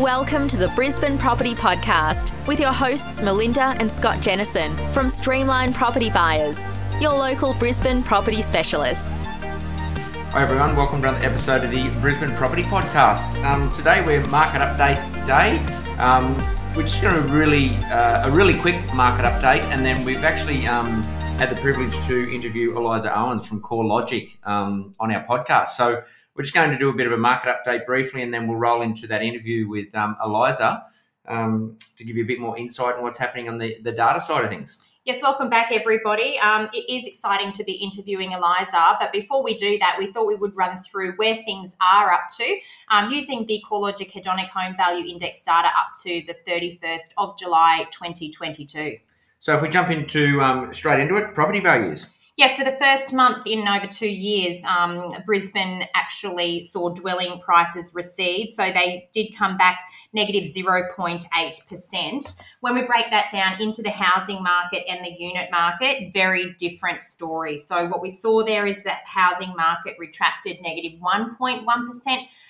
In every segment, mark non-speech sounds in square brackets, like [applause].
Welcome to the Brisbane Property Podcast with your hosts Melinda and Scott Jennison from Streamline Property Buyers, your local Brisbane property specialists. Hi everyone, welcome to another episode of the Brisbane Property Podcast. Um, today we're market update day, um, which is going to really uh, a really quick market update, and then we've actually um, had the privilege to interview Eliza Owens from CoreLogic um, on our podcast. So we're just going to do a bit of a market update briefly, and then we'll roll into that interview with um, Eliza um, to give you a bit more insight on what's happening on the, the data side of things. Yes, welcome back, everybody. Um, it is exciting to be interviewing Eliza, but before we do that, we thought we would run through where things are up to um, using the CoreLogic Hedonic Home Value Index data up to the 31st of July 2022. So if we jump into um, straight into it, property values. Yes, for the first month in over two years, um, Brisbane actually saw dwelling prices recede. So they did come back negative 0.8%. When we break that down into the housing market and the unit market, very different story. So what we saw there is that housing market retracted negative 1.1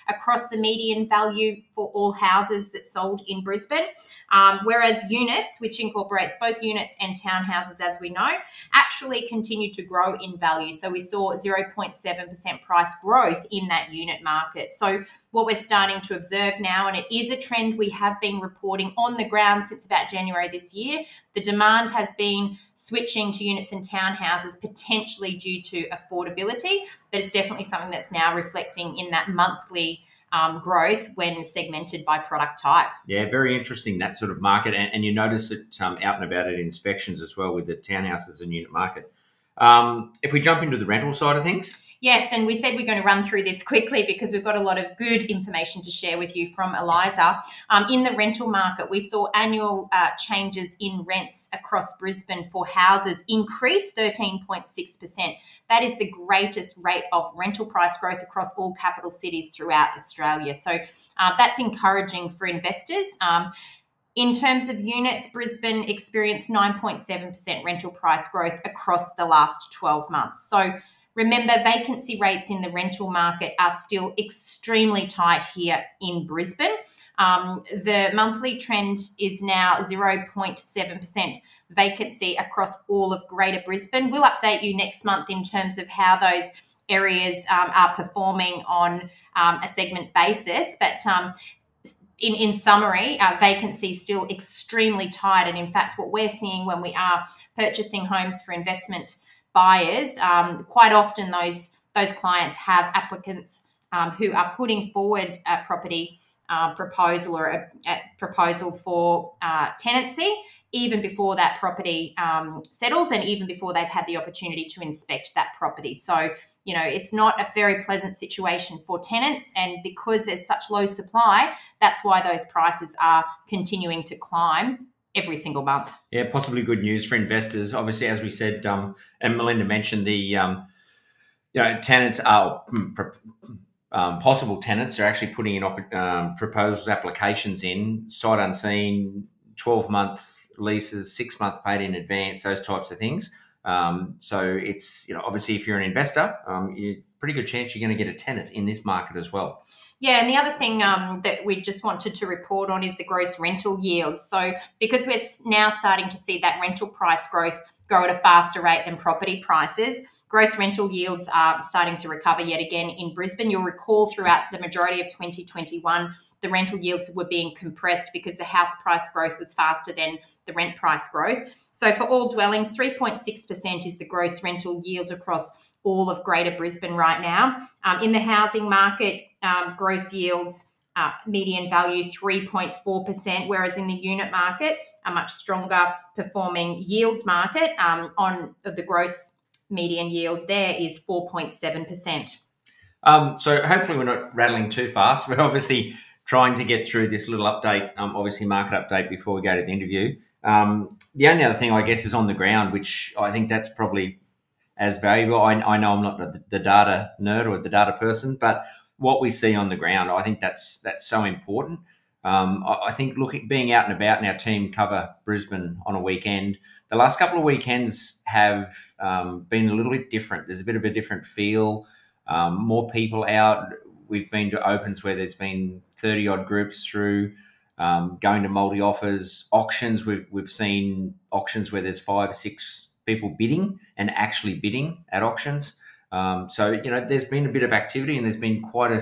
across the median value for all houses that sold in Brisbane. Um, whereas units, which incorporates both units and townhouses, as we know, actually continued to grow in value. So we saw 0.7% price growth in that unit market. So what we're starting to observe now, and it is a trend we have been reporting on the ground since about January this year. The demand has been switching to units and townhouses potentially due to affordability, but it's definitely something that's now reflecting in that monthly um, growth when segmented by product type. Yeah, very interesting that sort of market, and, and you notice it um, out and about at inspections as well with the townhouses and unit market. Um, if we jump into the rental side of things, Yes, and we said we're going to run through this quickly because we've got a lot of good information to share with you from Eliza. Um, in the rental market, we saw annual uh, changes in rents across Brisbane for houses increase 13.6%. That is the greatest rate of rental price growth across all capital cities throughout Australia. So uh, that's encouraging for investors. Um, in terms of units, Brisbane experienced 9.7% rental price growth across the last 12 months. So Remember, vacancy rates in the rental market are still extremely tight here in Brisbane. Um, the monthly trend is now 0.7% vacancy across all of Greater Brisbane. We'll update you next month in terms of how those areas um, are performing on um, a segment basis. But um, in, in summary, uh, vacancy is still extremely tight. And in fact, what we're seeing when we are purchasing homes for investment buyers, um, quite often those those clients have applicants um, who are putting forward a property uh, proposal or a, a proposal for uh, tenancy even before that property um, settles and even before they've had the opportunity to inspect that property. So, you know, it's not a very pleasant situation for tenants. And because there's such low supply, that's why those prices are continuing to climb every single month. Yeah, possibly good news for investors. Obviously, as we said, um, and Melinda mentioned the, um, you know, tenants are hmm, um, possible tenants are actually putting in um, proposals, applications in sight unseen, twelve month leases, six month paid in advance, those types of things. Um, so it's you know obviously if you're an investor, um, you pretty good chance you're going to get a tenant in this market as well. Yeah, and the other thing um, that we just wanted to report on is the gross rental yields. So, because we're now starting to see that rental price growth grow at a faster rate than property prices, gross rental yields are starting to recover yet again in Brisbane. You'll recall throughout the majority of 2021, the rental yields were being compressed because the house price growth was faster than the rent price growth. So, for all dwellings, 3.6% is the gross rental yield across all of Greater Brisbane right now. Um, in the housing market, um, gross yields, uh, median value 3.4%, whereas in the unit market, a much stronger performing yield market um, on the gross median yield there is 4.7%. Um, so hopefully we're not rattling too fast. [laughs] We're obviously trying to get through this little update, um, obviously market update before we go to the interview. Um, the only other thing I guess is on the ground, which I think that's probably as valuable. I, I know I'm not the, the data nerd or the data person, but what we see on the ground, I think that's that's so important. Um, I, I, think looking being out and about, and our team cover Brisbane on a weekend. The last couple of weekends have um, been a little bit different. There's a bit of a different feel. Um, more people out. we've been to opens where there's been 30 odd groups through. Um, going to multi offers, auctions. We've we've seen auctions where there's five, six people bidding and actually bidding at auctions. Um, so you know, there's been a bit of activity, and there's been quite a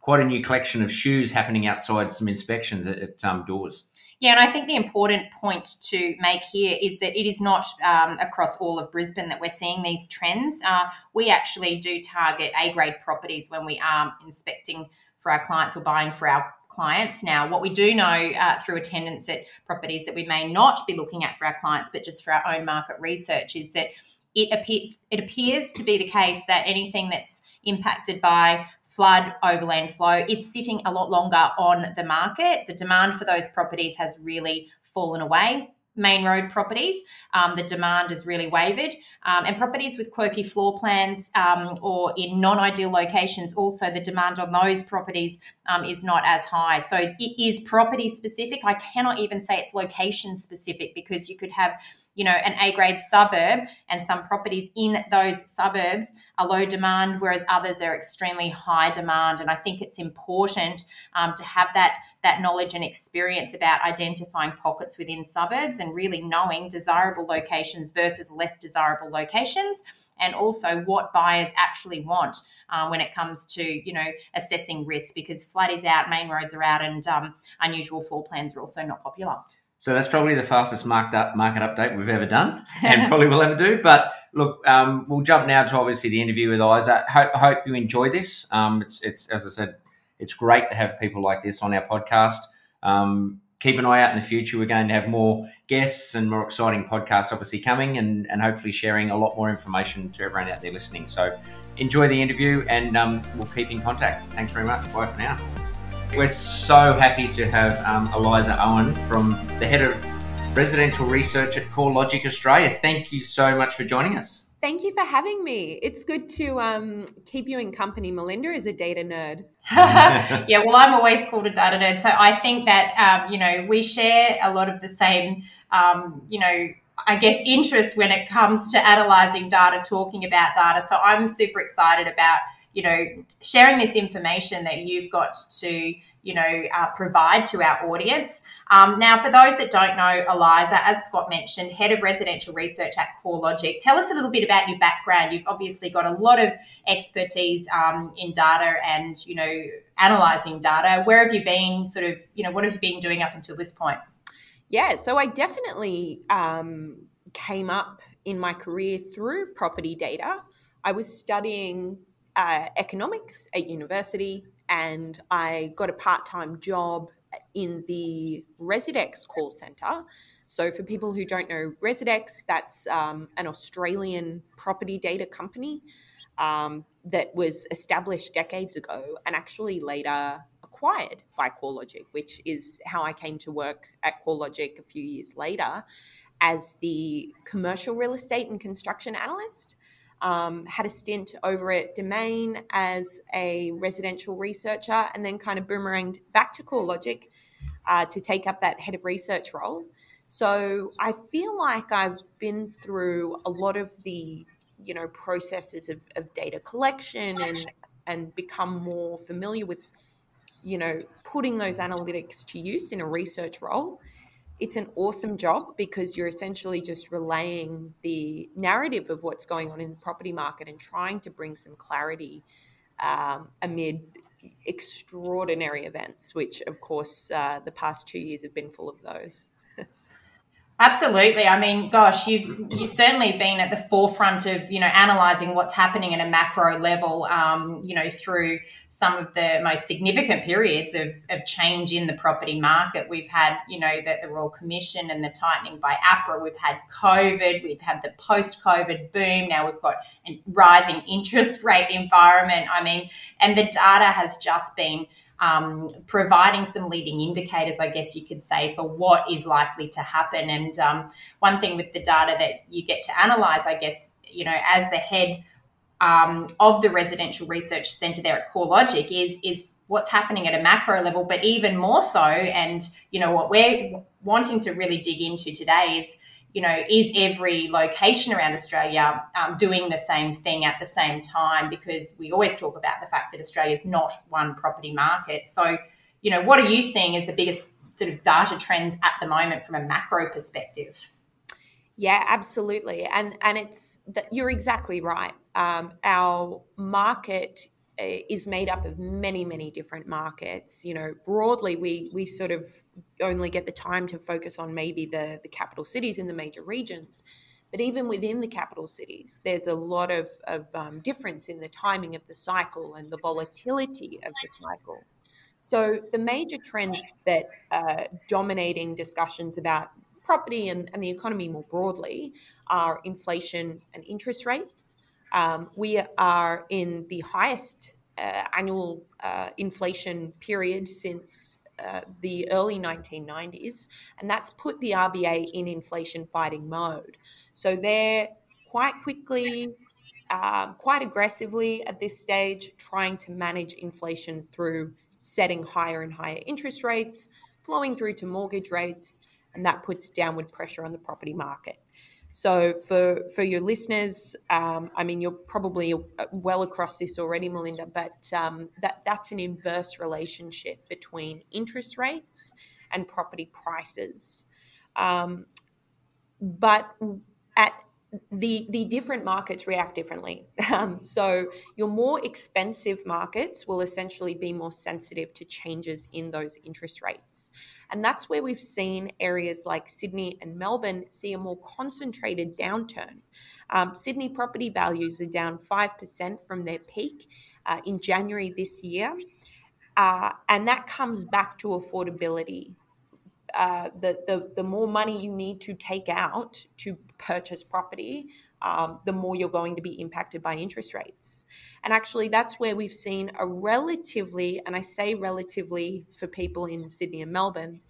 quite a new collection of shoes happening outside some inspections at, at um, doors. Yeah, and I think the important point to make here is that it is not um, across all of Brisbane that we're seeing these trends. Uh, we actually do target A grade properties when we are inspecting for our clients or buying for our clients. Now, what we do know uh, through attendance at properties that we may not be looking at for our clients, but just for our own market research, is that it appears it appears to be the case that anything that's impacted by flood, overland flow, it's sitting a lot longer on the market. The demand for those properties has really fallen away. Main road properties, um, the demand is really wavered. Um, and properties with quirky floor plans um, or in non ideal locations, also the demand on those properties um, is not as high. So it is property specific. I cannot even say it's location specific because you could have you know, an A grade suburb and some properties in those suburbs are low demand, whereas others are extremely high demand. And I think it's important um, to have that that knowledge and experience about identifying pockets within suburbs and really knowing desirable locations versus less desirable locations, and also what buyers actually want. Uh, when it comes to you know assessing risk because flood is out, main roads are out, and um, unusual floor plans are also not popular. So that's probably the fastest market, up, market update we've ever done [laughs] and probably will ever do. But look, um, we'll jump now to obviously the interview with Isa. Hope, hope you enjoy this. Um, it's, it's, as I said, it's great to have people like this on our podcast. Um, keep an eye out in the future. We're going to have more guests and more exciting podcasts obviously coming and, and hopefully sharing a lot more information to everyone out there listening. So enjoy the interview and um, we'll keep in contact. Thanks very much. Bye for now. We're so happy to have um, Eliza Owen from the head of residential research at CoreLogic Australia. Thank you so much for joining us. Thank you for having me. It's good to um, keep you in company. Melinda is a data nerd. [laughs] [laughs] yeah, well, I'm always called a data nerd. So I think that, um, you know, we share a lot of the same, um, you know, I guess, interest when it comes to analyzing data, talking about data. So I'm super excited about you know, sharing this information that you've got to, you know, uh, provide to our audience. Um, now, for those that don't know, Eliza, as Scott mentioned, head of residential research at CoreLogic, tell us a little bit about your background. You've obviously got a lot of expertise um, in data and, you know, analyzing data. Where have you been? Sort of, you know, what have you been doing up until this point? Yeah, so I definitely um, came up in my career through property data. I was studying uh, economics at university and I got a part time job in the Residex call center. So, for people who don't know Residex, that's um, an Australian property data company um, that was established decades ago and actually later acquired by CoreLogic, which is how I came to work at CoreLogic a few years later as the commercial real estate and construction analyst um, had a stint over at Domain as a residential researcher, and then kind of boomeranged back to CoreLogic uh, to take up that head of research role. So I feel like I've been through a lot of the you know processes of, of data collection and and become more familiar with you know putting those analytics to use in a research role it's an awesome job because you're essentially just relaying the narrative of what's going on in the property market and trying to bring some clarity um, amid extraordinary events, which, of course, uh, the past two years have been full of those. Absolutely. I mean, gosh, you've you've certainly been at the forefront of you know analyzing what's happening at a macro level. Um, you know, through some of the most significant periods of, of change in the property market. We've had you know the, the Royal Commission and the tightening by APRA. We've had COVID. We've had the post-COVID boom. Now we've got a rising interest [laughs] rate environment. I mean, and the data has just been um, providing some leading indicators, I guess you could say, for what is likely to happen. And um, one thing with the data that you get to analyze, I guess, you know, as the head um, of the residential research centre there at CoreLogic is is what's happening at a macro level, but even more so, and you know what we're wanting to really dig into today is you know, is every location around Australia um, doing the same thing at the same time? Because we always talk about the fact that Australia is not one property market. So, you know, what are you seeing as the biggest sort of data trends at the moment from a macro perspective? Yeah, absolutely, and and it's that you're exactly right. Um, our market is made up of many many different markets. You know broadly we we sort of only get the time to focus on maybe the the capital cities in the major regions. But even within the capital cities there's a lot of of um, difference in the timing of the cycle and the volatility of the cycle. So the major trends that are dominating discussions about property and, and the economy more broadly are inflation and interest rates um, we are in the highest uh, annual uh, inflation period since uh, the early 1990s, and that's put the RBA in inflation fighting mode. So they're quite quickly, um, quite aggressively at this stage, trying to manage inflation through setting higher and higher interest rates, flowing through to mortgage rates, and that puts downward pressure on the property market. So for for your listeners, um, I mean, you're probably well across this already, Melinda, but um, that that's an inverse relationship between interest rates and property prices. Um, but at the the different markets react differently. Um, so your more expensive markets will essentially be more sensitive to changes in those interest rates, and that's where we've seen areas like Sydney and Melbourne see a more concentrated downturn. Um, Sydney property values are down five percent from their peak uh, in January this year, uh, and that comes back to affordability uh, the, the, the more money you need to take out to purchase property, um, the more you're going to be impacted by interest rates. And actually, that's where we've seen a relatively, and I say relatively for people in Sydney and Melbourne,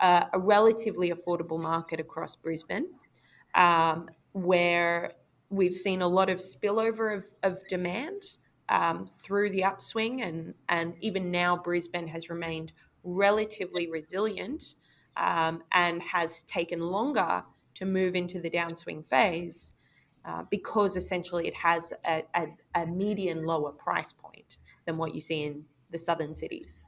uh, a relatively affordable market across Brisbane, um, where we've seen a lot of spillover of, of demand um, through the upswing, and, and even now, Brisbane has remained relatively resilient um, and has taken longer to move into the downswing phase uh, because essentially it has a, a, a, median lower price point than what you see in the southern cities.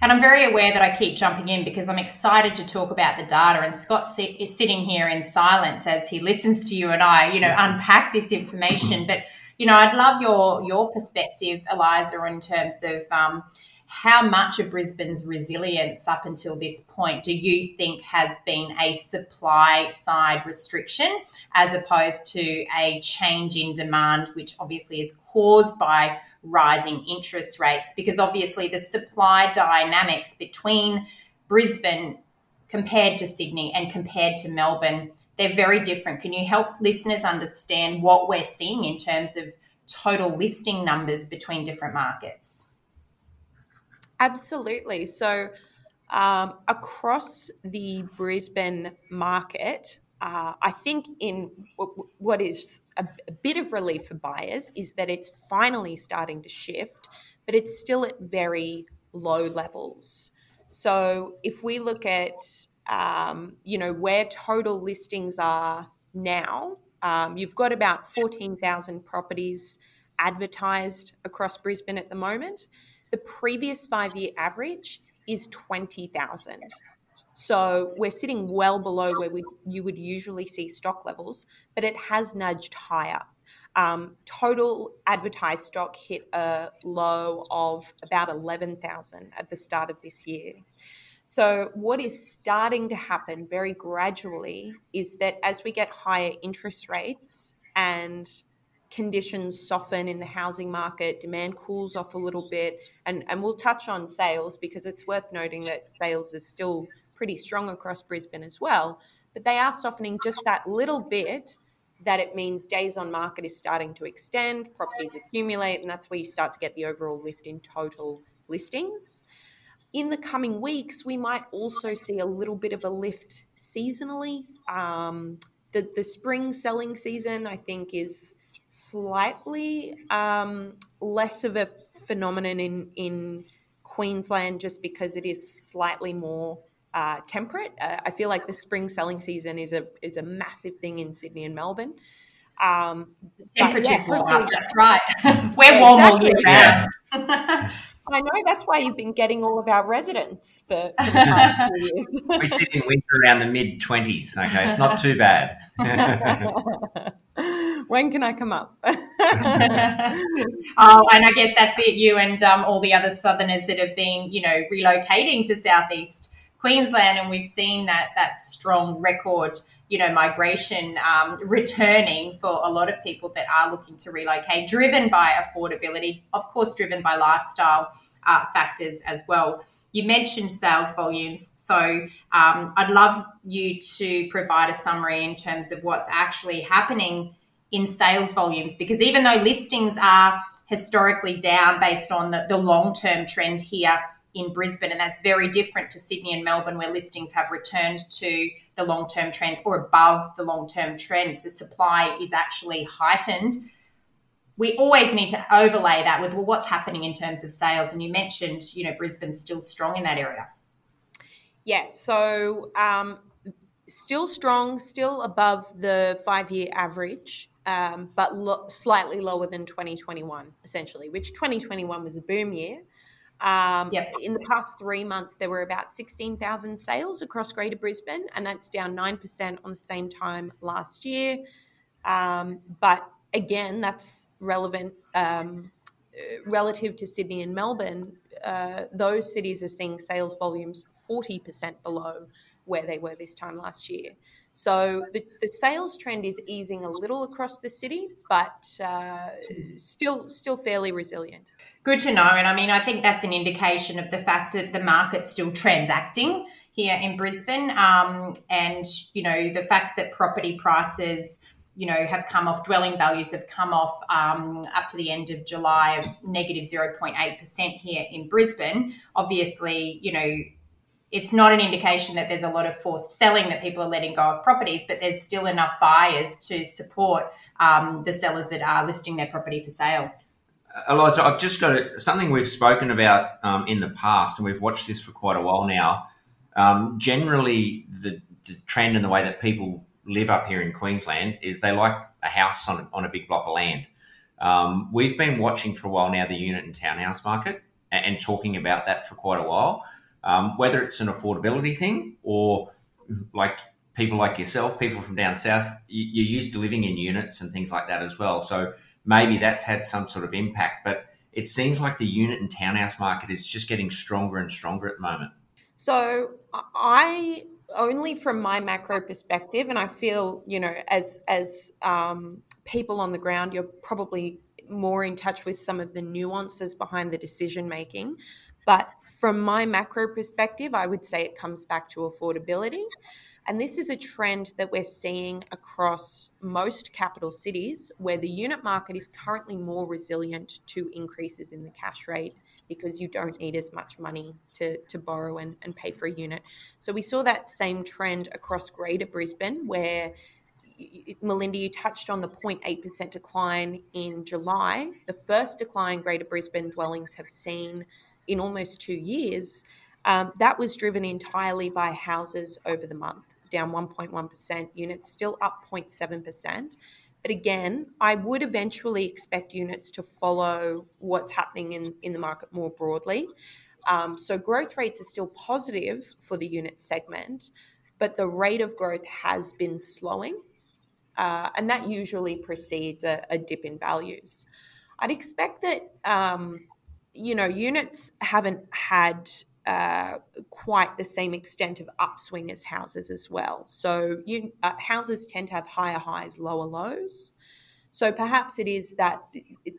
And I'm very aware that I keep jumping in because I'm excited to talk about the data. And Scott is sitting here in silence as he listens to you and I, you know, unpack this information. But you know, I'd love your your perspective, Eliza, in terms of um, how much of Brisbane's resilience up until this point do you think has been a supply side restriction as opposed to a change in demand, which obviously is caused by rising interest rates? Because obviously, the supply dynamics between Brisbane compared to Sydney and compared to Melbourne, they're very different. Can you help listeners understand what we're seeing in terms of total listing numbers between different markets? Absolutely. So, um, across the Brisbane market, uh, I think in w- what is a, bit of relief for buyers is that it's finally starting to shift, but it's still at very low levels. So if we look at um, you know where total listings are now, um, you've got about fourteen thousand properties advertised across Brisbane at the moment. The previous five year average is 20,000. So we're sitting well below where we, you would usually see stock levels, but it has nudged higher. Um, total advertised stock hit a low of about 11,000 at the start of this year. So, what is starting to happen very gradually is that as we get higher interest rates and conditions soften in the housing market, demand cools off a little bit, and, and we'll touch on sales because it's worth noting that sales is still pretty strong across Brisbane as well, but they are softening just that little bit that it means days on market is starting to extend, properties accumulate, and that's where you start to get the overall lift in total listings. In the coming weeks, we might also see a little bit of a lift seasonally. Um, the, the spring selling season, I think, is slightly um, less of a phenomenon in in Queensland just because it is slightly more uh, temperate. Uh, I feel like the spring selling season is a is a massive thing in Sydney and Melbourne. Um, Temperatures yeah, warm up. That's right. [laughs] We're warm all year round. [laughs] I know that's why you've been getting all of our residents for, for the [laughs] past years. we sit in winter around the mid twenties. Okay, it's not too bad. When can I come up? [laughs] oh, and I guess that's it. You and um, all the other Southerners that have been, you know, relocating to southeast Queensland, and we've seen that that strong record you know migration um, returning for a lot of people that are looking to relocate driven by affordability of course driven by lifestyle uh, factors as well you mentioned sales volumes so um, i'd love you to provide a summary in terms of what's actually happening in sales volumes because even though listings are historically down based on the, the long-term trend here in Brisbane, and that's very different to Sydney and Melbourne, where listings have returned to the long term trend or above the long term trend. So supply is actually heightened. We always need to overlay that with well, what's happening in terms of sales. And you mentioned, you know, Brisbane's still strong in that area. Yes. So um, still strong, still above the five year average. Um, but lo- slightly lower than 2021, essentially, which 2021 was a boom year. Um, yep. In the past three months, there were about 16,000 sales across Greater Brisbane, and that's down 9% on the same time last year. Um, but again, that's relevant um, uh, relative to Sydney and Melbourne. Uh, those cities are seeing sales volumes 40% below where they were this time last year. So the, the sales trend is easing a little across the city, but uh, still still fairly resilient. Good to know. And I mean, I think that's an indication of the fact that the market's still transacting here in Brisbane. Um, and, you know, the fact that property prices, you know, have come off, dwelling values have come off um, up to the end of July, negative 0.8% here in Brisbane. Obviously, you know, it's not an indication that there's a lot of forced selling that people are letting go of properties, but there's still enough buyers to support um, the sellers that are listing their property for sale. Eliza, I've just got a, something we've spoken about um, in the past, and we've watched this for quite a while now. Um, generally, the, the, trend and the way that people live up here in Queensland is they like a house on, on a big block of land. Um, we've been watching for a while now the unit and townhouse market and, and talking about that for quite a while. Um, whether it's an affordability thing or like people like yourself, people from down south, you're used to living in units and things like that as well. So maybe that's had some sort of impact. But it seems like the unit and townhouse market is just getting stronger and stronger at the moment. So I only from my macro perspective, and I feel you know as as um, people on the ground, you're probably more in touch with some of the nuances behind the decision making. But from my macro perspective, I would say it comes back to affordability. And this is a trend that we're seeing across most capital cities where the unit market is currently more resilient to increases in the cash rate because you don't need as much money to, to borrow and, and pay for a unit. So we saw that same trend across Greater Brisbane where Melinda, you touched on the 0.8% decline in July, the first decline Greater Brisbane dwellings have seen in almost two years. Um, that was driven entirely by houses over the month down 1.1%, units still up 0.7%. But again, I would eventually expect units to follow what's happening in, in the market more broadly. Um, so growth rates are still positive for the unit segment, but the rate of growth has been slowing. Uh, and that usually precedes a, a, dip in values. I'd expect that, um, you know, units haven't had uh, quite the same extent of upswing as houses as well. So you, uh, houses tend to have higher highs, lower lows. So perhaps it is that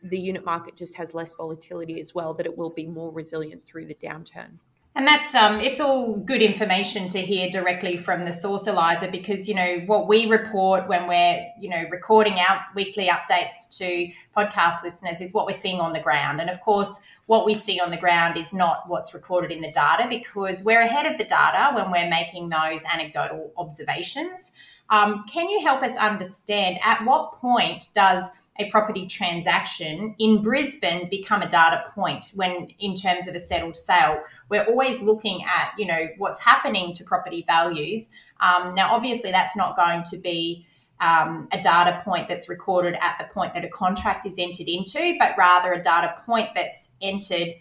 the unit market just has less volatility as well, that it will be more resilient through the downturn. And that's um, it's all good information to hear directly from the source, Eliza, because you know what we report when we're you know recording our weekly updates to podcast listeners is what we're seeing on the ground. And of course, what we see on the ground is not what's recorded in the data because we're ahead of the data when we're making those anecdotal observations. Um, can you help us understand at what point does a property transaction in Brisbane become a data point when in terms of a settled sale? We're always looking at, you know, what's happening to property values. Um, now, obviously, that's not going to be um, a data point that's recorded at the point that a contract is entered into, but rather a data point that's entered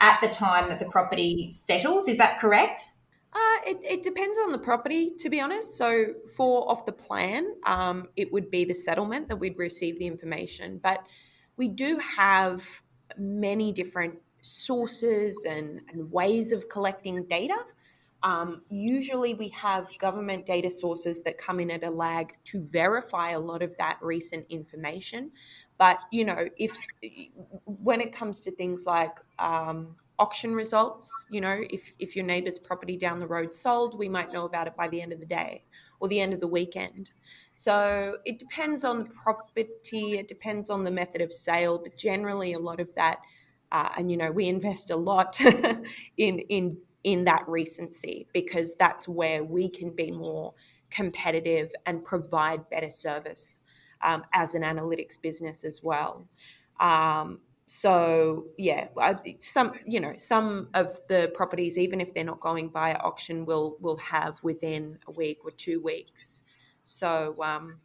at the time that the property settles. Is that correct? Uh, it, it, depends on the property, to be honest. So, for off the plan, um, it would be the settlement that we'd receive the information. But we do have many different sources and, and ways of collecting data. Um, usually, we have government data sources that come in at a lag to verify a lot of that recent information. But you know, if when it comes to things like um, auction results, you know, if if your neighbour's property down the road sold, we might know about it by the end of the day or the end of the weekend. So it depends on the property, it depends on the method of sale, but generally, a lot of that. Uh, and you know we invest a lot [laughs] in in in that recency because that's where we can be more competitive and provide better service um, as an analytics business as well. Um, so yeah, some you know some of the properties, even if they're not going by auction, will will have within a week or two weeks. So, um,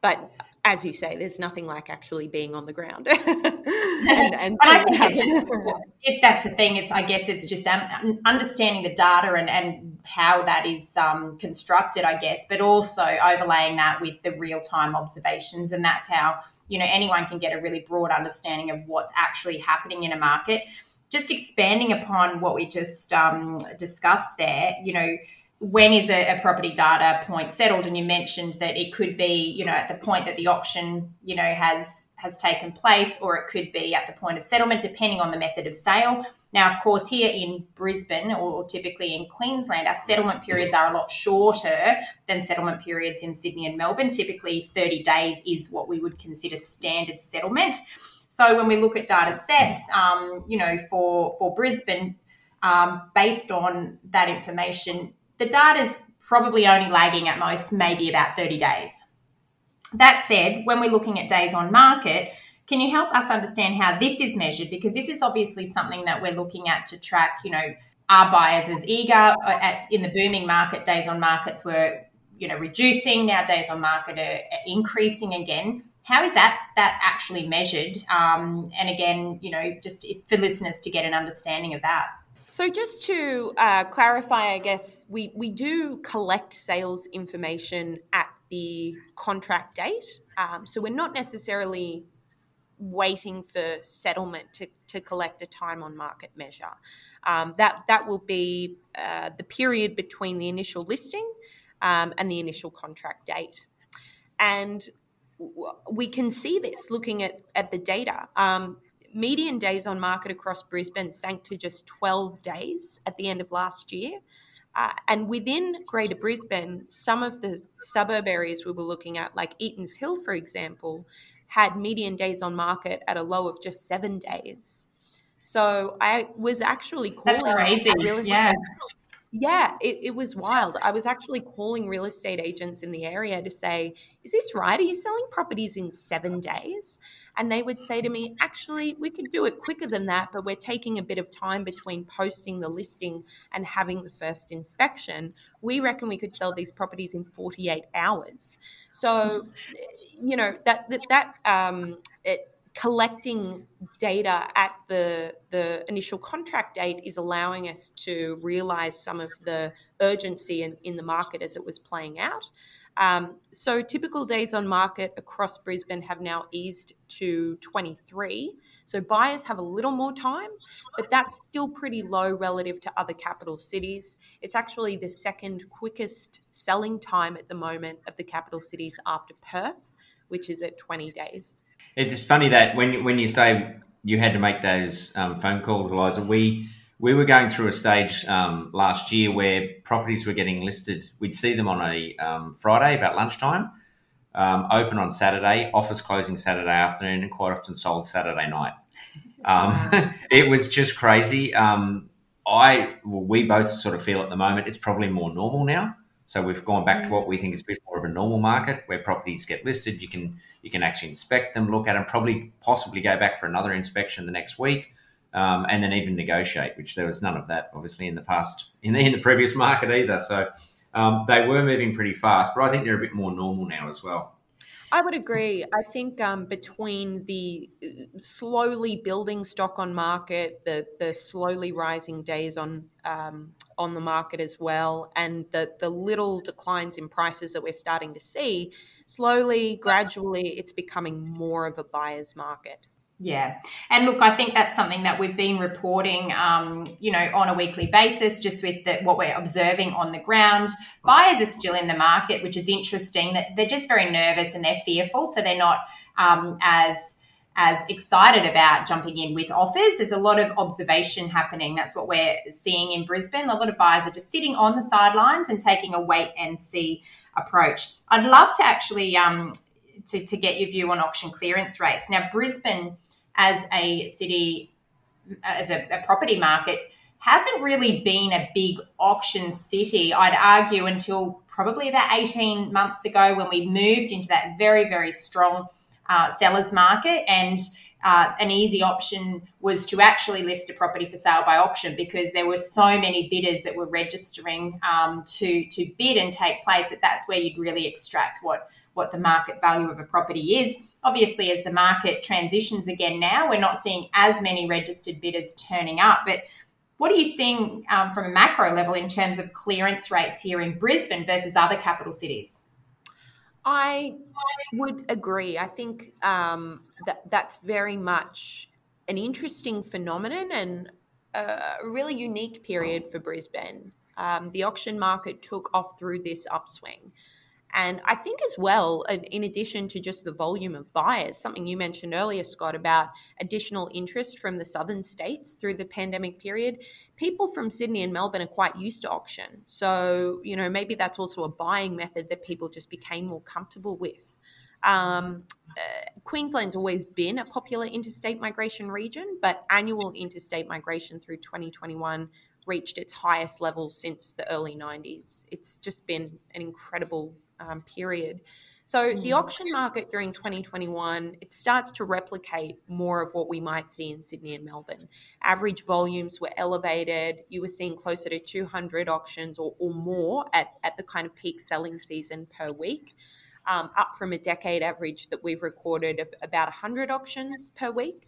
but as you say, there's nothing like actually being on the ground. [laughs] and, and I think it's just, [laughs] if that's the thing, it's I guess it's just understanding the data and, and how that is um, constructed, I guess, but also overlaying that with the real time observations, and that's how you know anyone can get a really broad understanding of what's actually happening in a market. Just expanding upon what we just um, discussed there, you know when is a, a, property data point settled and you mentioned that it could be you know at the point that the auction you know has has taken place or it could be at the point of settlement depending on the method of sale now of course here in brisbane or typically in queensland our settlement periods are a lot shorter than settlement periods in sydney and melbourne typically 30 days is what we would consider standard settlement so when we look at data sets um, you know for for brisbane um, based on that information the data is probably only lagging at most maybe about 30 days. That said, when we're looking at days on market, can you help us understand how this is measured? Because this is obviously something that we're looking at to track, you know, are buyers as eager at, in the booming market? Days on markets were, you know, reducing. Now days on market are, increasing again. How is that that actually measured? Um, and again, you know, just for listeners to get an understanding of that. So, just to uh, clarify, I guess we, we do collect sales information at the contract date. Um, so, we're not necessarily waiting for settlement to, to collect a time on market measure. Um, that, that will be uh, the period between the initial listing um, and the initial contract date. And we can see this looking at, at the data. Um, median days on market across Brisbane sank to just 12 days at the end of last year. Uh, and within Greater Brisbane, some of the suburb areas we were looking at, like Eatons Hill, for example, had median days on market at a low of just seven days. So I was actually calling That's crazy. real estate yeah. Yeah, it, it was wild. I was actually calling real estate agents in the area to say, Is this right? Are you selling properties in seven days? And they would say to me, Actually, we could do it quicker than that, but we're taking a bit of time between posting the listing and having the first inspection. We reckon we could sell these properties in 48 hours. So, you know, that, that, that um, it, collecting data at the the initial contract date is allowing us to realize some of the urgency in, in the market as it was playing out. Um, so typical days on market across Brisbane have now eased to 23. So buyers have a little more time, but that's still pretty low relative to other capital cities. It's actually the second quickest selling time at the moment of the capital cities after Perth, which is at 20 days. It's just funny that when when you say you had to make those um, phone calls, Eliza, we we were going through a stage um, last year where properties were getting listed. We'd see them on a um, Friday about lunchtime, um, open on Saturday, office closing Saturday afternoon, and quite often sold Saturday night. Um, [laughs] it was just crazy. Um, I well, we both sort of feel at the moment it's probably more normal now. So we've gone back to what we think is a bit more of a normal market where properties get listed. You can you can actually inspect them, look at them, probably possibly go back for another inspection the next week, um, and then even negotiate. Which there was none of that, obviously, in the past in the in the previous [laughs] market either. So um, they were moving pretty fast, but I think they're a bit more normal now as well. I would agree. I think um, between the slowly building stock on market, the the slowly rising days on um, on the market as well, and the the little declines in prices that we're starting to see, slowly, gradually, it's becoming more of a buyer's market. Yeah. And look, I think that's something that we've been reporting, um, you know, on a weekly basis, just with the, what we're observing on the ground. Buyers are still in the market, which is interesting. That they're just very nervous and they're fearful, so they're not um, as as excited about jumping in with offers. There's a lot of observation happening. That's what we're seeing in Brisbane. A lot of buyers are just sitting on the sidelines and taking a wait and see approach. I'd love to actually um, to, to get your view on auction clearance rates. Now, Brisbane as a city, as a, a property market, hasn't really been a big auction city, I'd argue, until probably about 18 months ago when we moved into that very, very strong uh, sellers market. And uh, an easy option was to actually list a property for sale by auction because there were so many bidders that were registering um, to to bid and take place that that's where you'd really extract what what the market value of a property is. Obviously, as the market transitions again now, we're not seeing as many registered bidders turning up. But what are you seeing um, from a macro level in terms of clearance rates here in Brisbane versus other capital cities? I would agree. I think um, that that's very much an interesting phenomenon and a really unique period for Brisbane. Um, the auction market took off through this upswing. And I think as well, in addition to just the volume of buyers, something you mentioned earlier, Scott, about additional interest from the southern states through the pandemic period, people from Sydney and Melbourne are quite used to auction. So, you know, maybe that's also a buying method that people just became more comfortable with. Um, uh, Queensland's always been a popular interstate migration region, but annual interstate migration through 2021 reached its highest level since the early 90s. It's just been an incredible um, period. So the mm. auction market during 2021 it starts to replicate more of what we might see in Sydney and Melbourne. Average volumes were elevated. You were seeing closer to 200 auctions or, or more at, at the kind of peak selling season per week. Um, up from a decade average that we've recorded of about 100 auctions per week.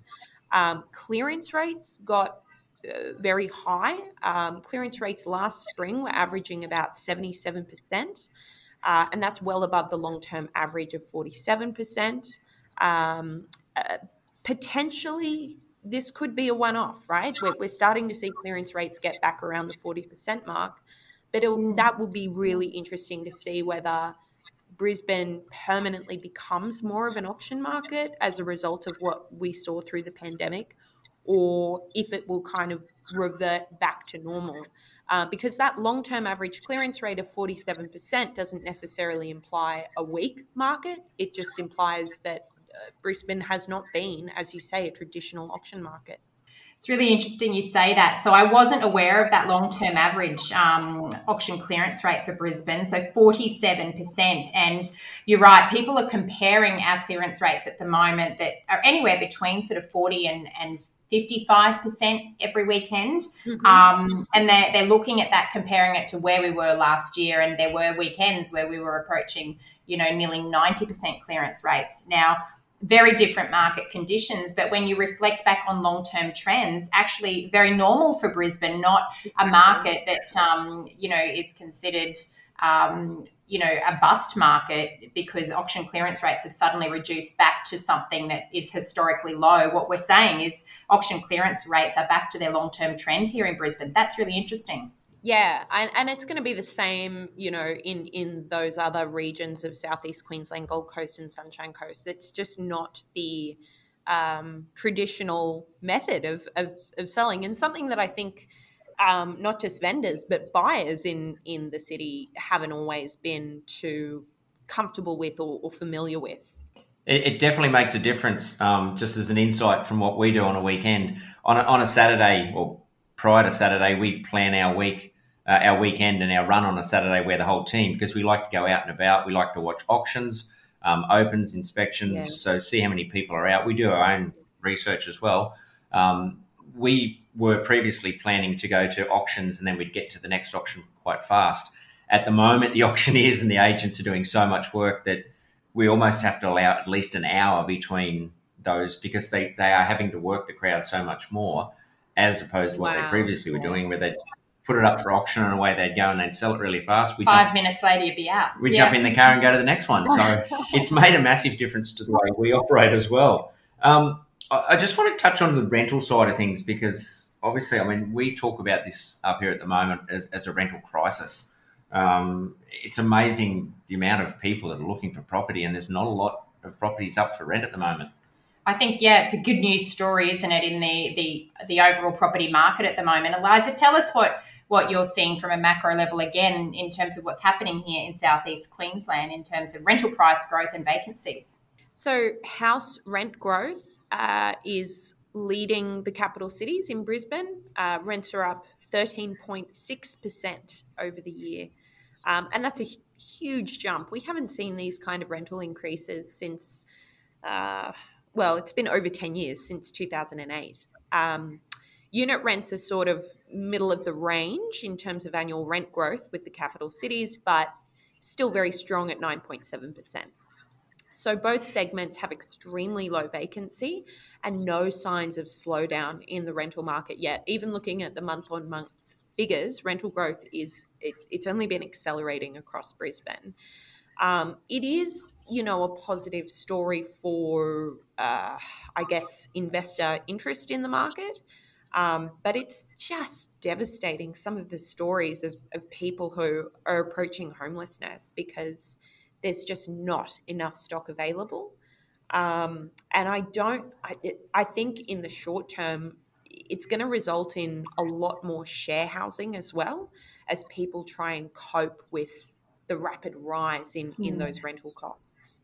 Um, clearance rates got uh, very high. Um, clearance rates last spring were averaging about 77% uh, and that's well above the long term average of 47%. Um, uh, potentially, this could be a one off, right? We're, we're, starting to see clearance rates get back around the 40% mark, but mm. that will be really interesting to see whether. Brisbane permanently becomes more of an auction market as a result of what we saw through the pandemic, or if it will kind of revert back to normal uh, because that long term average clearance rate of 47% doesn't necessarily imply a weak market. It just implies that uh, Brisbane has not been, as you say, a traditional auction market. It's really interesting you say that. So I wasn't aware of that long term average um, auction clearance rate for Brisbane. So 47%. And you're right, people are comparing our clearance rates at the moment that are anywhere between sort of 40 and, and 55% every weekend. Mm-hmm. Um, and they're, they're looking at that, comparing it to where we were last year. And there were weekends where we were approaching, you know, nearly 90% clearance rates. Now, very different market conditions. But when you reflect back on long term trends, actually very normal for Brisbane, not a market that, um, you know, is considered um, you know, a bust market because auction clearance rates have suddenly reduced back to something that is historically low. What we're saying is auction clearance rates are back to their long term trend here in Brisbane. That's really interesting. Yeah, and, and it's going to be the same, you know, in in those other regions of southeast Queensland, Gold Coast, and Sunshine Coast. It's just not the um, traditional method of, of of selling, and something that I think um, not just vendors but buyers in in the city haven't always been too comfortable with or, or familiar with. It, it, definitely makes a difference. Um, just as an insight from what we do on a weekend, on a, on a Saturday or prior to Saturday, we plan our week uh, our weekend and our run on a Saturday where the whole team, because we like to go out and about, we like to watch auctions, um, opens, inspections, yeah. so see how many people are out. We do our own research as well. Um, we were previously planning to go to auctions and then we'd get to the next auction quite fast. At the moment, the [laughs] auctioneers and the agents are doing so much work that we almost have to allow at least an hour between those because they, they are having to work the crowd so much more as opposed to what wow. they previously were doing, where they put it up for auction and away they'd go and they'd sell it really fast. we Five jump, minutes later, you'd be out. We'd yeah. jump in the car and go to the next one. So [laughs] it's made a massive difference to the way we operate as well. Um, I just want to touch on the rental side of things because obviously, I mean, we talk about this up here at the moment as, as a rental crisis. Um, it's amazing the amount of people that are looking for property, and there's not a lot of properties up for rent at the moment. I think yeah, it's a good news story, isn't it, in the the the overall property market at the moment. Eliza, tell us what what you're seeing from a macro level again in terms of what's happening here in southeast Queensland in terms of rental price growth and vacancies. So, house rent growth uh, is leading the capital cities in Brisbane. Uh, rents are up 13.6% over the year. Um, and that's a huge jump. We haven't seen these kind of rental increases since, uh, well, it's been over 10 years since 2008. Um, unit rents are sort of middle of the range in terms of annual rent growth with the capital cities, but still very strong at 9.7%. So both segments have extremely low vacancy and no signs of slowdown in the rental market yet. Even looking at the month on month figures, rental growth is it, it's only been accelerating across Brisbane. Um, it is, you know, a positive story for, uh, I guess, investor interest in the market. Um, but it's just devastating some of the stories of, of people who are approaching homelessness because there's just not enough stock available. Um, and I don't, I, it, I think in the short term, it's going to result in a lot more share housing as well as people try and cope with the rapid rise in, in hmm. those rental costs.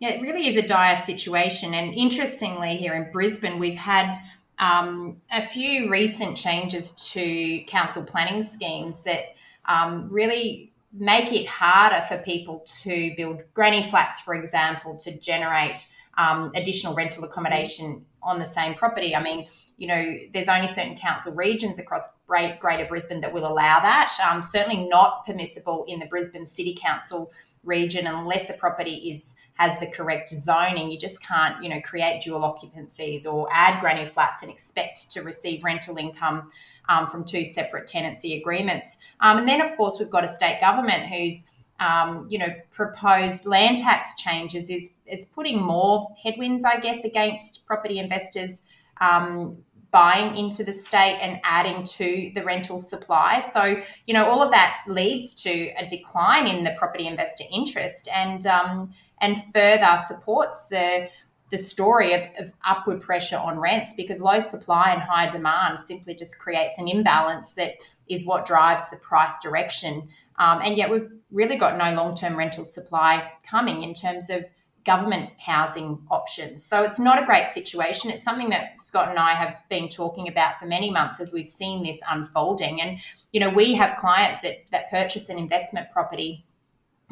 Yeah, it really is a dire situation. And interestingly, here in Brisbane, we've had um, a few recent changes to council planning schemes that um, really make it harder for people to build granny flats, for example, to generate um, additional rental accommodation on the same property. I mean, you know, there's only certain council regions across Greater Brisbane that will allow that. Um, certainly not permissible in the Brisbane City Council region unless a property is has the correct zoning. You just can't, you know, create dual occupancies or add granny flats and expect to receive rental income um, from two separate tenancy agreements. Um, and then, of course, we've got a state government who's um, you know, proposed land tax changes is is putting more headwinds, I guess, against property investors um, buying into the state and adding to the rental supply. So, you know, all of that leads to a decline in the property investor interest and um, and further supports the the story of, of, upward pressure on rents because low supply and high demand simply just creates an imbalance that is what drives the price direction. Um, and yet we've really got no long term rental supply coming in terms of government housing options. So it's not a great situation. It's something that Scott and I have been talking about for many months as we've seen this unfolding. And, you know, we have clients that, that purchase an investment property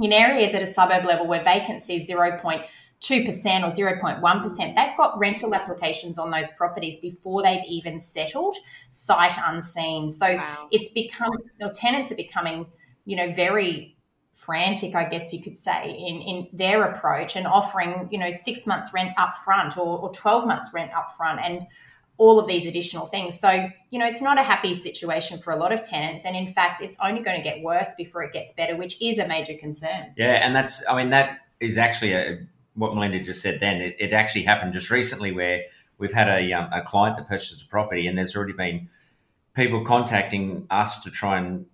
in areas at a suburb level where vacancy is 0.2% or 0.1%, they've got rental applications on those properties before they've even settled, sight unseen. So wow. it's become, or tenants are becoming, you know, very frantic, I guess you could say, in, in their approach and offering, you know, six months rent up front or, or 12 months rent up front. And all of these additional things. So, you know, it's not a happy situation for a lot of tenants. And in fact, it's only going to get worse before it gets better, which is a major concern. Yeah. And that's, I mean, that is actually a, what Melinda just said then. It, it actually happened just recently where we've had a, um, a client that purchased a property and there's already been people contacting us to try and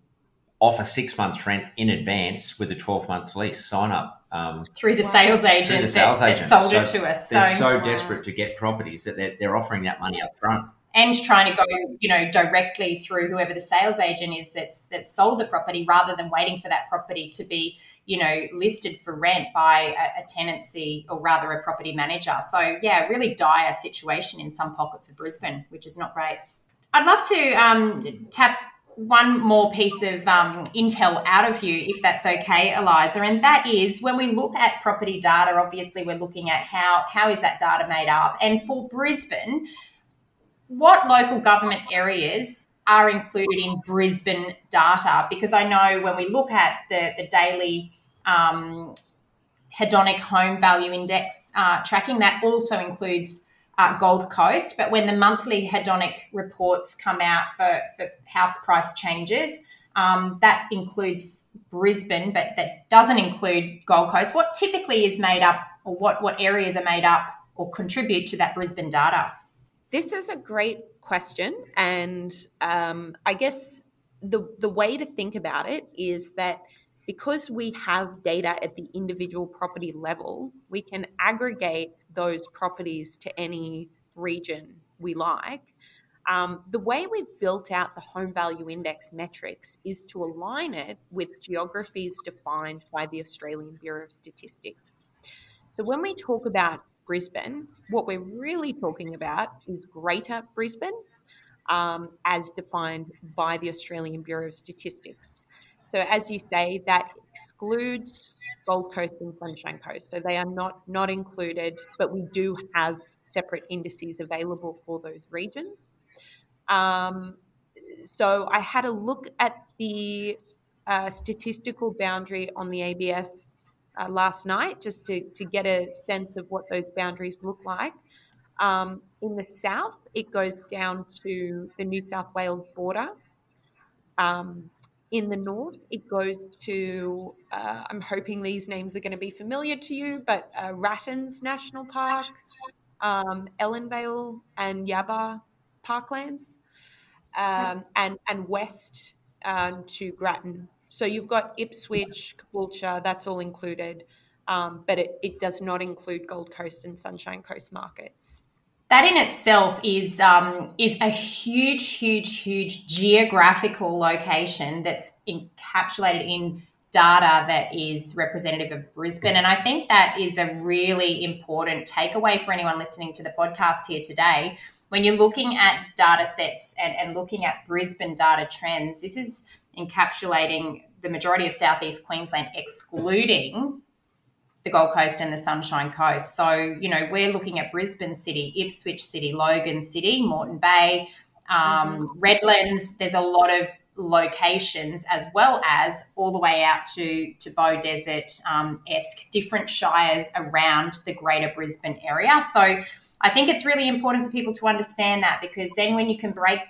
offer six months rent in advance with a 12 month lease sign up um, through the sales agent, through the sales that, agent. that sold so it to us. They're so, so desperate to get properties that they're, they're offering that money up front and trying to go, you know, directly through whoever the sales agent is that's that's sold the property, rather than waiting for that property to be, you know, listed for rent by a, a tenancy or rather a property manager. So yeah, really dire situation in some pockets of Brisbane, which is not great. I'd love to um, tap one more piece of um, intel out of you, if that's okay, Eliza, and that is when we look at property data. Obviously, we're looking at how how is that data made up, and for Brisbane, what local government areas are included in Brisbane data? Because I know when we look at the the daily um, hedonic home value index uh, tracking, that also includes uh, Gold Coast. But when the monthly hedonic reports come out for, for house price changes, um, that includes Brisbane, but that doesn't include Gold Coast. What typically is made up, or what, what areas are made up or contribute to that Brisbane data? This is a great question. And um, I guess the, the way to think about it is that because we have data at the individual property level, we can aggregate those properties to any region we like. Um, the way we've built out the home value index metrics is to align it with geographies defined by the Australian Bureau of Statistics. So when we talk about Brisbane, what we're really talking about is Greater Brisbane um, as defined by the Australian Bureau of Statistics. So as you say, that excludes Gold Coast and Sunshine Coast. So they are not not included, but we do have separate indices available for those regions. Um, so I had a look at the uh, statistical boundary on the ABS uh, last night just to, to get a sense of what those boundaries look like. Um, in the south, it goes down to the New South Wales border. Um, in the north, it goes to, uh, I'm hoping these names are going to be familiar to you, but uh, Rattans National Park, um, Ellenvale and Yabba Parklands, um, and, and west um, to Gatton. So you've got Ipswich, Caboolture, that's all included, um, but it, it does not include Gold Coast and Sunshine Coast markets that in itself is um, is a huge, huge, huge geographical location that's encapsulated in data that is representative of Brisbane. And I think that is a really important takeaway for anyone listening to the podcast here today. When you're looking at data sets and, and looking at Brisbane data trends, this is encapsulating the majority of Southeast Queensland, excluding the Gold Coast and the Sunshine Coast. So, you know, we're looking at Brisbane City, Ipswich City, Logan City, Moreton Bay, um, mm-hmm. Redlands. There's a lot of locations as well as all the way out to to Beaudesert um, esque different shires around the Greater Brisbane area. So I think it's really important for people to understand that because then when you can break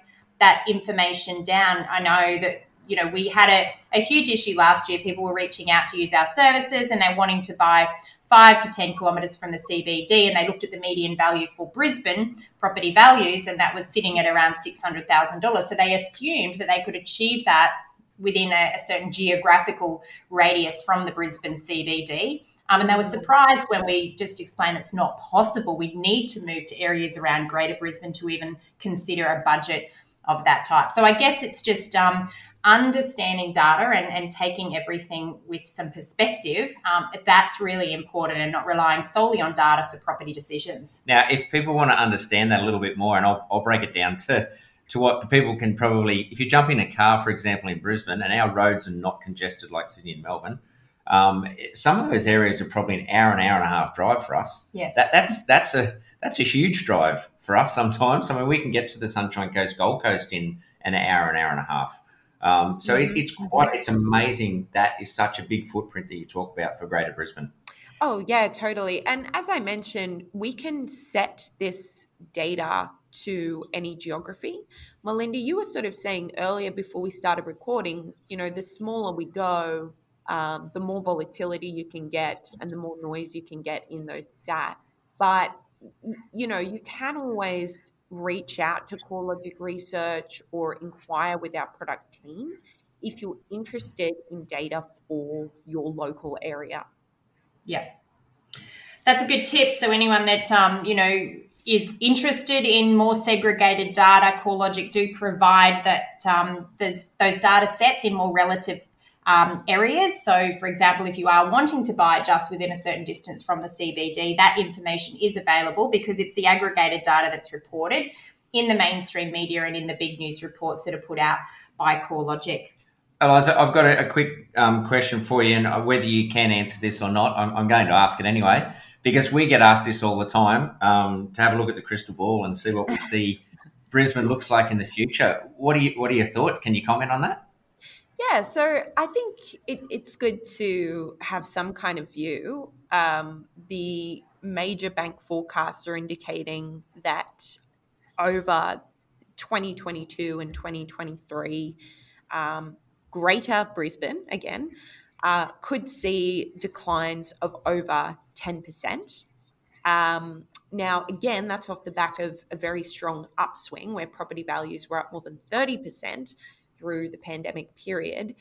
that information down, I know that you know, we had a, a huge issue last year. People were reaching out to use our services and they're wanting to buy five to 10 kilometres from the CBD. And they looked at the median value for Brisbane property values, and that was sitting at around $600,000. So they assumed that they could achieve that within a, a certain geographical radius from the Brisbane CBD. Um, and they were surprised when we just explained it's not possible. We need to move to areas around Greater Brisbane to even consider a budget of that type. So I guess it's just um, understanding data and, and taking everything with some perspective, um, that's really important and not relying solely on data for property decisions. Now, if people want to understand that a little bit more, and I'll, I'll break it down to, to what people can probably, if you jump in a car, for example, in Brisbane, and our roads are not congested like Sydney and Melbourne, um, some of those areas are probably an hour, an hour and a half drive for us. Yes. That, that's, that's a, that's a huge drive for us sometimes. I mean, we can get to the Sunshine Coast, Gold Coast in an hour, an hour and a half. Um, so it, it's quite it's amazing that is such a big footprint that you talk about for Greater Brisbane. Oh yeah, totally. And as I mentioned, we can set this data to any geography. Melinda, you were sort of saying earlier before we started recording, you know, the smaller we go, um, the more volatility you can get and the more noise you can get in those stats. But you know, you can always reach out to CoreLogic Research or inquire with our product team if you're interested in data for your local area. Yeah. That's a good tip. So anyone that um, you know is interested in more segregated data, CoreLogic do provide that um, those, those data sets in more relative um, areas. So, for example, if you are wanting to buy just within a certain distance from the CBD, that information is available because it's the aggregated data that's reported in the mainstream media and in the big news reports that are put out by CoreLogic. Eliza, I've got a, a quick um, question for you, and uh, whether you can answer this or not, I'm, I'm, going to ask it anyway, because we get asked this all the time um, to have a look at the crystal ball and see what we [laughs] see Brisbane looks like in the future. What are you, What are your thoughts? Can you comment on that? Yeah, so I think it, it's good to have some kind of view. Um, the major bank forecasts are indicating that over 2022 and 2023, um, Greater Brisbane, again, uh, could see declines of over 10%. Um, now, again, that's off the back of a very strong upswing where property values were up more than 30% through the pandemic period.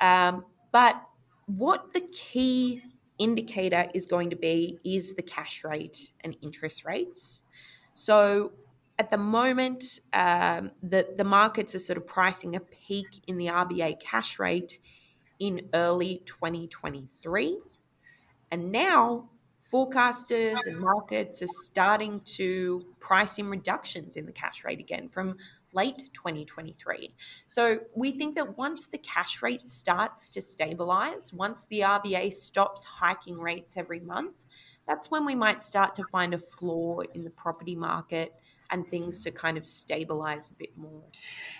Um, but what the key indicator is going to be is the cash rate and interest rates. So at the moment, um, the, the markets are sort of pricing a peak in the RBA cash rate in early 2023. And now forecasters and markets are starting to price in reductions in the cash rate again from late 2023. So we think that once the cash rate starts to stabilize, once the RBA stops hiking rates every month, that's when we might start to find a floor in the property market and things to kind of stabilize a bit more.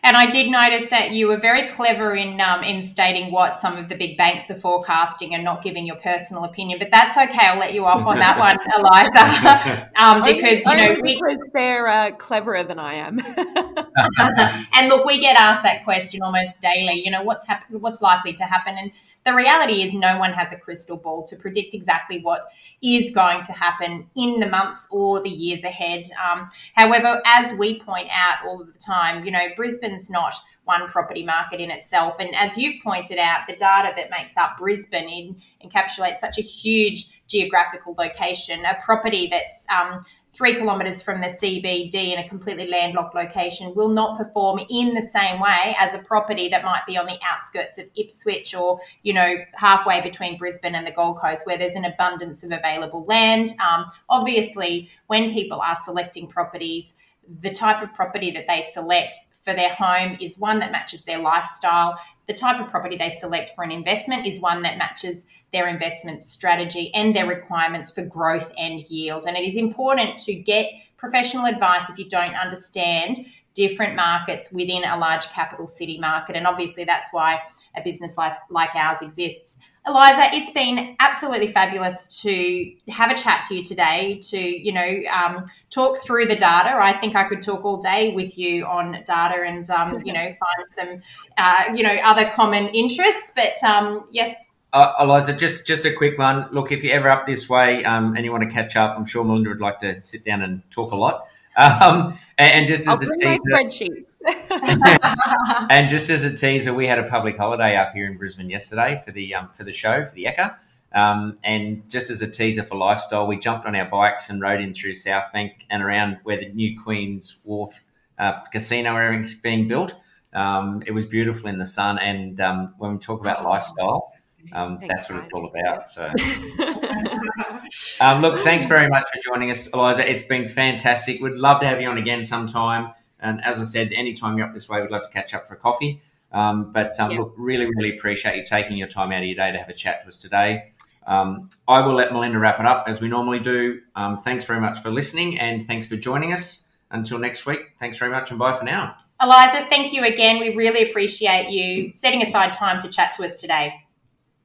And I did notice that you were very clever in um, in stating what some of the big banks are forecasting and not giving your personal opinion. But that's okay. I'll let you off on that one, [laughs] Eliza, [laughs] um, because only, you know we, because they're uh, cleverer than I am. [laughs] and look, we get asked that question almost daily. You know, what's happen- What's likely to happen? And the reality is no one has a crystal ball to predict exactly what is going to happen in the months or the years ahead. Um, however, as we point out all of the time, you know, Brisbane's not one property market in itself. And as you've pointed out, the data that makes up Brisbane in, encapsulates such a huge geographical location, a property that's um, three kilometres from the CBD in a completely landlocked location will not perform in the same way as a property that might be on the outskirts of Ipswich or, you know, halfway between Brisbane and the Gold Coast where there's an abundance of available land. Um, obviously, when people are selecting properties, the type of property that they select for their home is one that matches their lifestyle. The type of property they select for an investment is one that matches their investment strategy and their requirements for growth and yield. And it is important to get professional advice if you don't understand different markets within a large capital city market. And obviously, that's why a business like, ours exists. Eliza, it's been absolutely fabulous to have a chat to you today, to, you know, um, talk through the data. I think I could talk all day with you on data and, um, you know, find some, uh, you know, other common interests. But um, yes, uh, Eliza, just just a quick one. Look, if you're ever up this way um, and you want to catch up, I'm sure Melinda would like to sit down and talk a lot. [laughs] Um, and, and, just as I'll a teaser, [laughs] and just as a teaser, we had a public holiday up here in Brisbane yesterday for the um, for the show for the Ekka. Um, and just as a teaser for lifestyle, we jumped on our bikes and rode in through South Bank and around where the new Queen's Wharf uh, casino area is being built. Um, it was beautiful in the sun. And um, when we talk about lifestyle, um, that's what it's all about. So, [laughs] um, look, thanks very much for joining us, Eliza. It's been fantastic. We'd love to have you on again sometime. And as I said, anytime you're up this way, we'd love to catch up for a coffee. Um, but um, yeah. look, really, really appreciate you taking your time out of your day to have a chat to us today. Um, I will let Melinda wrap it up as we normally do. Um, thanks very much for listening and thanks for joining us. Until next week, thanks very much and bye for now. Eliza, thank you again. We really appreciate you setting aside time to chat to us today.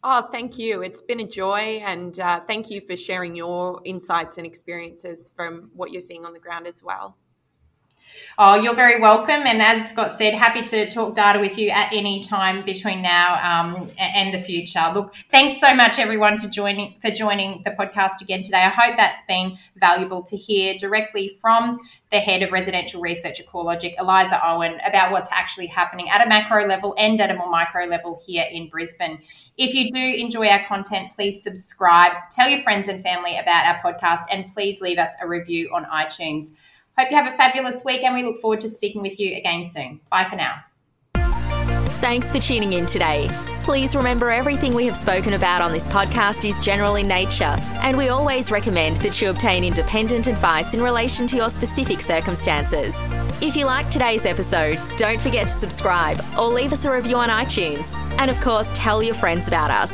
Oh, thank you. It's been a joy. And uh, thank you for sharing your insights and experiences from what you're seeing on the ground as well. Oh, you're very welcome. And as Scott said, happy to talk data with you at any time between now um, and the future. Look, thanks so much, everyone, to joining for joining the podcast again today. I hope that's been valuable to hear directly from the head of residential research at CoreLogic, Eliza Owen, about what's actually happening at a macro level and at a more micro level here in Brisbane. If you do enjoy our content, please subscribe, tell your friends and family about our podcast, and please leave us a review on iTunes. Hope you have a fabulous week and we look forward to speaking with you again soon. Bye for now. Thanks for tuning in today. Please remember everything we have spoken about on this podcast is general in nature, and we always recommend that you obtain independent advice in relation to your specific circumstances. If you liked today's episode, don't forget to subscribe or leave us a review on iTunes. And of course, tell your friends about us.